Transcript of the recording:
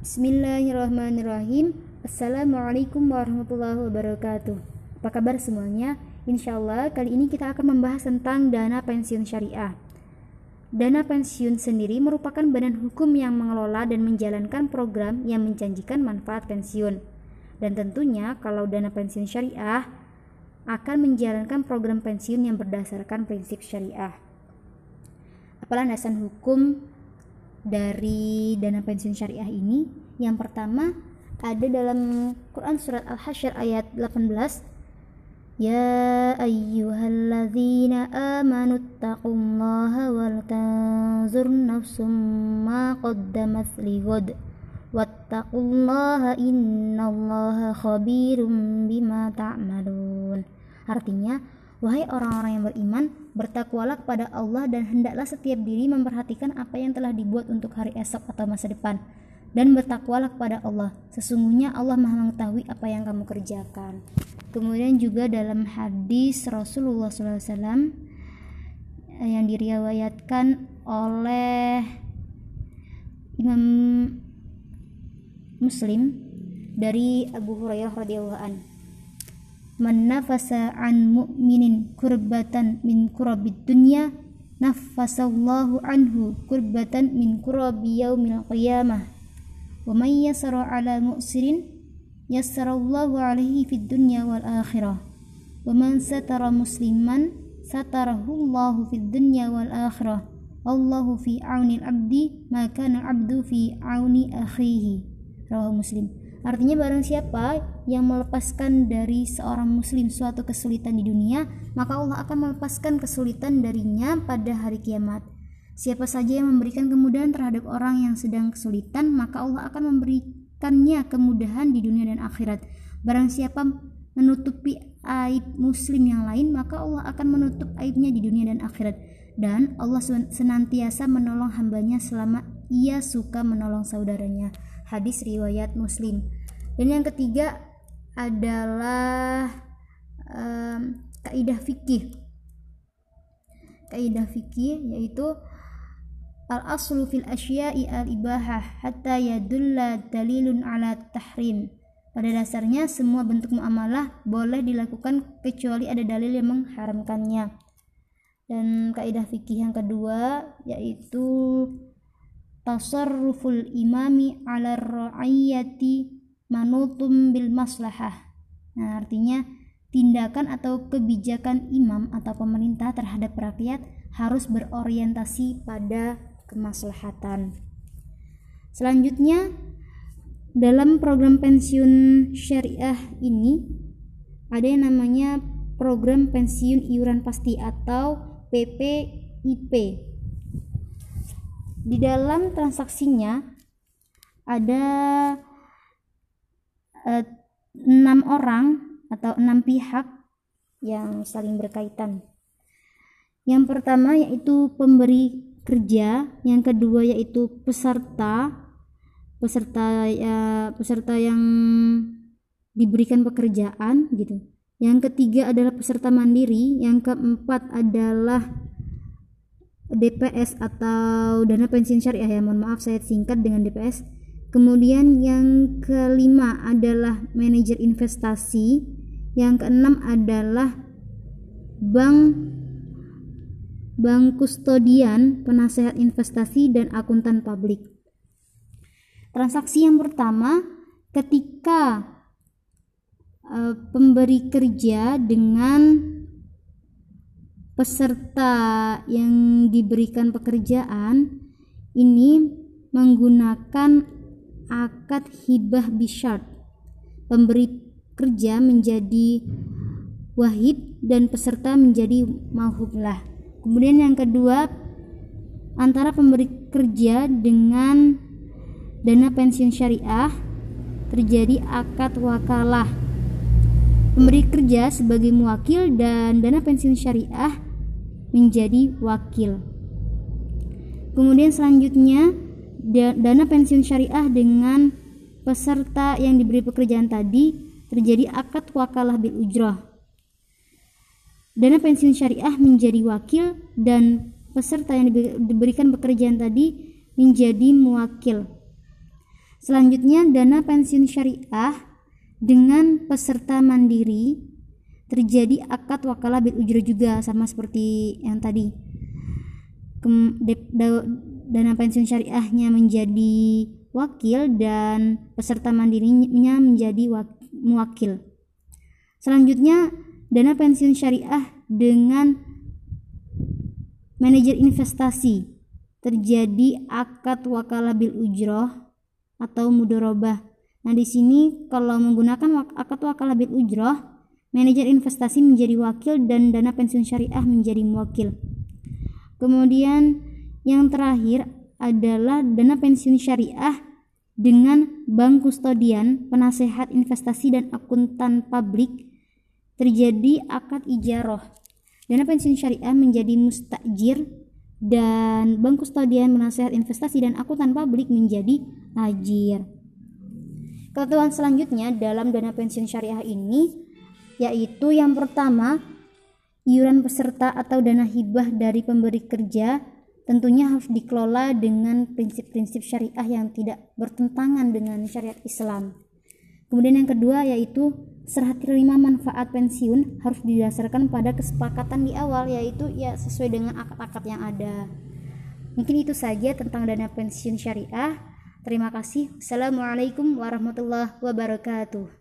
Bismillahirrahmanirrahim Assalamualaikum warahmatullahi wabarakatuh Apa kabar semuanya? Insya Allah kali ini kita akan membahas tentang dana pensiun syariah Dana pensiun sendiri merupakan badan hukum yang mengelola dan menjalankan program yang menjanjikan manfaat pensiun. Dan tentunya kalau dana pensiun syariah akan menjalankan program pensiun yang berdasarkan prinsip syariah. Apalah landasan hukum dari dana pensiun syariah ini yang pertama ada dalam Quran surat Al-Hasyr ayat 18 Ya ayyuhalladzina amanu taqullaha wal tanzur nafsum ma qaddamat lighad wattaqullaha innallaha khabirum bima ta'malun. Artinya wahai orang-orang yang beriman, bertakwalah kepada Allah dan hendaklah setiap diri memperhatikan apa yang telah dibuat untuk hari esok atau masa depan. Dan bertakwalah kepada Allah. Sesungguhnya Allah Maha mengetahui apa yang kamu kerjakan. Kemudian juga dalam hadis Rasulullah SAW yang diriwayatkan oleh Imam Muslim dari Abu Hurairah radhiyallahu an. Man nafasa an mu'minin kurbatan min kurabid dunya nafasallahu anhu kurbatan min kurabi yaumil qiyamah. Wa man yasara ala mu'sirin yassarallahu alaihi fid dunya wal akhirah. Wa man satara musliman satarahu Allahu fid dunya wal akhirah. Allahu fi auni al-abdi maka al-abdu fi auni akhihi. Rawahu muslim Artinya barang siapa yang melepaskan dari seorang muslim suatu kesulitan di dunia, maka Allah akan melepaskan kesulitan darinya pada hari kiamat. Siapa saja yang memberikan kemudahan terhadap orang yang sedang kesulitan, maka Allah akan memberi memberikannya kemudahan di dunia dan akhirat. Barang siapa menutupi aib muslim yang lain, maka Allah akan menutup aibnya di dunia dan akhirat. Dan Allah senantiasa menolong hambanya selama ia suka menolong saudaranya. Hadis riwayat muslim. Dan yang ketiga adalah um, kaidah fikih. Kaidah fikih yaitu al aslu fil asya'i al ibahah hatta yadulla dalilun ala tahrim pada dasarnya semua bentuk muamalah boleh dilakukan kecuali ada dalil yang mengharamkannya dan kaidah fikih yang kedua yaitu tasarruful imami ala ra'iyati manutum bil maslahah nah artinya tindakan atau kebijakan imam atau pemerintah terhadap rakyat harus berorientasi pada kemaslahatan. Selanjutnya, dalam program pensiun syariah ini ada yang namanya program pensiun iuran pasti atau PPIP. Di dalam transaksinya ada eh, enam orang atau enam pihak yang saling berkaitan. Yang pertama yaitu pemberi kerja, yang kedua yaitu peserta peserta ya peserta yang diberikan pekerjaan gitu. Yang ketiga adalah peserta mandiri, yang keempat adalah DPS atau dana pensiun syariah ya. Mohon maaf saya singkat dengan DPS. Kemudian yang kelima adalah manajer investasi, yang keenam adalah bank bank kustodian, penasehat investasi, dan akuntan publik. Transaksi yang pertama, ketika uh, pemberi kerja dengan peserta yang diberikan pekerjaan ini menggunakan akad hibah bisyart. Pemberi kerja menjadi wahid dan peserta menjadi mahublah. Kemudian yang kedua antara pemberi kerja dengan dana pensiun syariah terjadi akad wakalah. Pemberi kerja sebagai mewakil dan dana pensiun syariah menjadi wakil. Kemudian selanjutnya dana pensiun syariah dengan peserta yang diberi pekerjaan tadi terjadi akad wakalah bil ujrah dana pensiun syariah menjadi wakil dan peserta yang diberikan pekerjaan tadi menjadi mewakil. Selanjutnya dana pensiun syariah dengan peserta mandiri terjadi akad wakalah bil ujro juga sama seperti yang tadi. Kem, de, da, dana pensiun syariahnya menjadi wakil dan peserta mandirinya menjadi wak. Selanjutnya dana pensiun syariah dengan manajer investasi terjadi akad wakalah bil ujroh atau mudorobah. Nah, di sini kalau menggunakan akad wakalah bil ujroh, manajer investasi menjadi wakil dan dana pensiun syariah menjadi mewakil. Kemudian yang terakhir adalah dana pensiun syariah dengan bank kustodian, penasehat investasi dan akuntan publik terjadi akad ijaroh. Dana pensiun syariah menjadi mustajir dan bank kustodian, penasehat investasi dan akuntan publik menjadi ajir. Ketentuan selanjutnya dalam dana pensiun syariah ini yaitu yang pertama iuran peserta atau dana hibah dari pemberi kerja tentunya harus dikelola dengan prinsip-prinsip syariah yang tidak bertentangan dengan syariat Islam. Kemudian yang kedua yaitu serah terima manfaat pensiun harus didasarkan pada kesepakatan di awal yaitu ya sesuai dengan akad-akad yang ada. Mungkin itu saja tentang dana pensiun syariah. Terima kasih. Assalamualaikum warahmatullahi wabarakatuh.